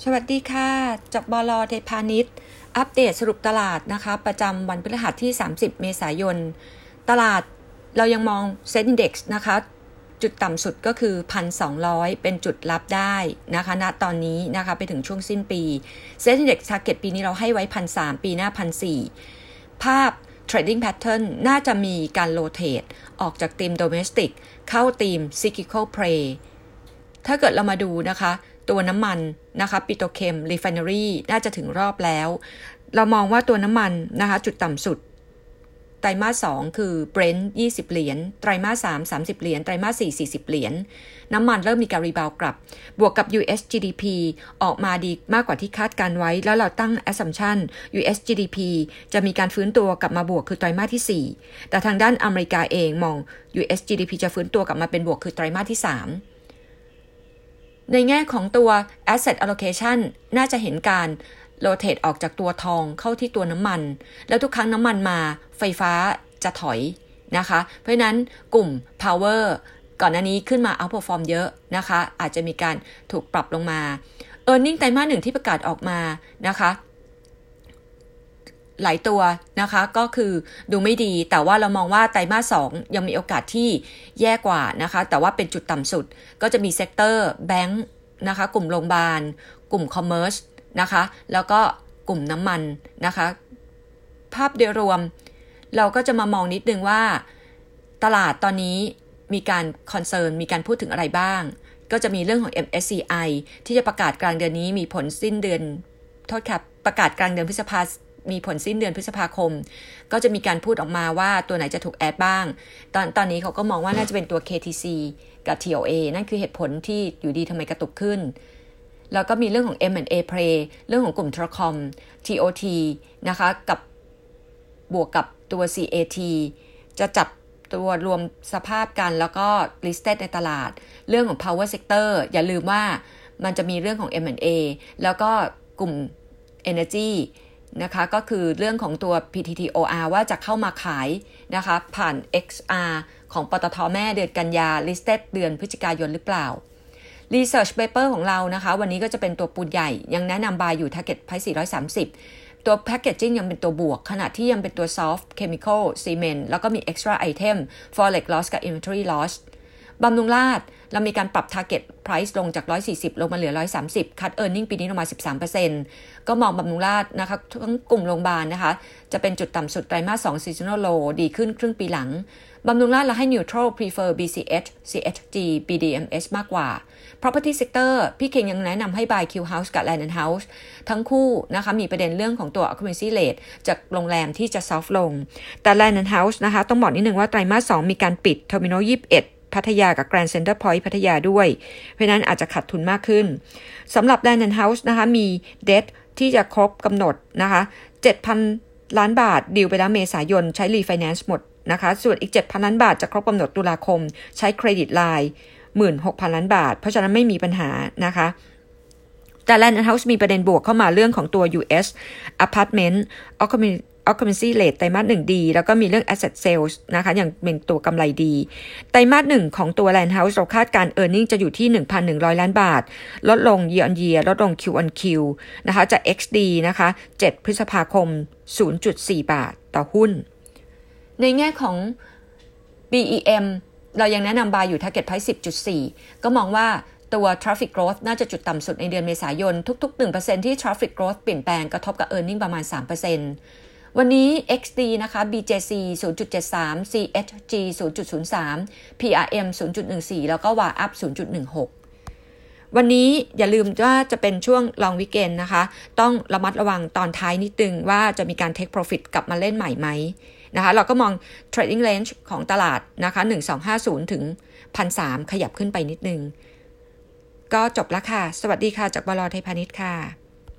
สวัสดีค่ะ จากบล.ไทยพาณิชย์อัปเดตสรุปตลาดนะคะ ประจำวันพฤหัสที่ 30 เมษายน ตลาดเรายังมองเซ็นดี x นะคะ จุดต่ำสุดก็คือ 1,200 เป็นจุดรับได้นะคะณตอนนี้นะคะไปถึงช่วงสิ้นปีเซ็นดี x ทาร์เก็ตปีนี้เราให้ไว้ 1,300 ปีหน้า 1,400 ภาพ trading pattern น่าจะมีการ rotate ออกจาก theme domestic เข้า theme cyclical play ถ้าเกิดเรามาดูนะคะ ตัวน้ำมันนะคะ petrochem refinery น่าจะถึงรอบแล้ว เรามองว่าตัวน้ำมันนะคะจุดต่ำสุด ไตรมาสสองคือ Brent 20 เหรียญไตรมาสสาม30 เหรียญไตรมาสสี่40 เหรียญน้ำมันเริ่มมีการ rebound กลับ บวกกับ US GDP ออกมาดีมากกว่าที่คาดการณ์ไว้ แล้วเราตั้ง assumption US GDP จะมีการฟื้นตัวกลับมาบวกคือไตรมาสที่ 4 แต่ทางด้านอเมริกาเองมอง US GDP จะฟื้นตัวกลับมาเป็นบวกคือไตรมาสที่ 3 ในแง่ของตัว asset allocation น่าจะเห็นการโรเตทออกจากตัวทองเข้าที่ตัวน้ำมัน แล้วทุกครั้งน้ำมันมาไฟฟ้าจะถอยนะคะ เพราะนั้นกลุ่ม power ก่อนหน้านี้ขึ้นมา outperform เยอะนะคะ อาจจะมีการถูกปรับลงมา e a r n i n g ไตรมาสหนึ่งที่ประกาศออกมานะคะ หลายตัวนะคะ ก็คือดูไม่ดี แต่ว่าเรามองว่าไตรมาสสองยังมีโอกาสที่แย่กว่านะคะ แต่ว่าเป็นจุดต่ำสุด ก็จะมี sector แบงก์นะคะ กลุ่มโรงพยาบาล กลุ่ม commerce นะคะ แล้วก็กลุ่มน้ำมันนะคะ ภาพโดยรวม เราก็จะมามองนิดนึงว่า ตลาดตอนนี้มีการ concern มีการพูดถึงอะไรบ้าง ก็จะมีเรื่องของ MSCI ที่จะประกาศกลางเดือนนี้มีผลสิ้นเดือน โทษครับ ประกาศกลางเดือนพฤษภา มีผลสิ้นเดือนพฤษภาคม ก็จะมีการพูดออกมาว่าตัวไหนจะถูกแอดบ้าง ตอนตอนนี้เขาก็มองว่าน่าจะเป็นตัว KTC กับ TOA นั่นคือเหตุผลที่อยู่ดีทำไมกระตุกขึ้น แล้วก็มีเรื่องของ M&A Play เรื่องของกลุ่ม t r a c o m TOT นะคะกับบวกกับตัว CAT จะจับตัวรวมสภาพกันแล้วก็ listed ในตลาด เรื่องของ power sector อย่าลืมว่ามันจะมีเรื่องของ M&A แล้วก็กลุ่ม energy นะคะก็คือเรื่องของตัว PTTOR ว่าจะเข้ามาขายนะคะผ่าน XR ของปตทแม่เดือนกันยา listed เดือนพฤศจิกายนหรือเปล่า Research Paper ของเรานะคะ วันนี้ก็จะเป็นตัวปูนใหญ่ ยังแนะนำบายอยู่ target price 430 ตัว packaging ยังเป็นตัวบวก ขณะที่ยังเป็นตัว soft chemical cement แล้วก็มี extra item forex loss กับ inventory loss บำรุงราชเรามีการปรับ target price ลงจาก 140 ลงมาเหลือ 130คัด earning ปีนี้ลงมา 13%ก็มองบำรุงราชนะคะทั้งกลุ่มโรงพยาบาลนะคะ จะเป็นจุดต่ำสุดไตรมาส2 seasonal low ดีขึ้นครึ่งปีหลังบำรุงราชเราให้ neutral prefer BCH CHG BDMs มากกว่า property sector พี่เคนยังแนะนำให้ buy Q House กับ Land and House ทั้งคู่นะคะมีประเด็นเรื่องของตัว occupancy rate จากโรงแรมที่จะ soft ลง แต่ Land and House นะคะต้องบอกนิดนึงว่าไตรมาส2มีการปิด Terminal 21 พัทยากับ Grande Centre Point พัทยาด้วย เพราะนั้นอาจจะขาดทุนมากขึ้นสำหรับ Land and House นะคะมีเดทที่จะครบกำหนดนะคะ 7,000 ล้านบาท due ไปแล้วเมษายนใช้รีไฟแนนซ์หมดนะคะ ส่วนอีก 7,000 ล้านบาทจะครบกำหนดตุลาคม ใช้ credit line 16,000 ล้านบาท เพราะฉะนั้นไม่มีปัญหานะคะแต่ Land House มีประเด็นบวกเข้ามาเรื่องของตัว US Apartment occupancy rate ไตรมาสหนึ่งดี แล้วก็มีเรื่อง asset sales นะคะ อย่างเป็นตัวกำไรดี ไตรมาสหนึ่งของตัว land house เราคาดการ earning จะอยู่ที่ 1,100 ล้านบาท ลดลง year on year ลดลง Q on Q นะคะ จะ XD นะคะ 7 พฤษภาคม 0.4 บาทต่อหุ้น ในแง่ของ BEM เรายังแนะนำบายอยู่ target price 10.4 ก็มองว่าตัว traffic growth น่าจะจุดต่ำสุดในเดือนเมษายน ทุก ๆ 1%ที่ traffic growth เปลี่ยนแปลงกระทบกับ earning ประมาณ 3% วันนี้ XD นะคะ BJC 0.73 CHG 0.03 PRM 0.14 แล้วก็ WAUP 0.16วันนี้อย่าลืมว่าจะเป็นช่วงลองวิกเกนนะคะ ต้องระมัดระวังตอนท้ายนิดนึงว่าจะมีการ take profit กลับมาเล่นใหม่ไหมนะคะ เราก็มอง trading range ของตลาดนะคะ 1250 ถึง 1,300 ขยับขึ้นไปนิดนึง ก็จบแล้วค่ะ สวัสดีค่ะ จากบลไทยพาณิชย์ค่ะ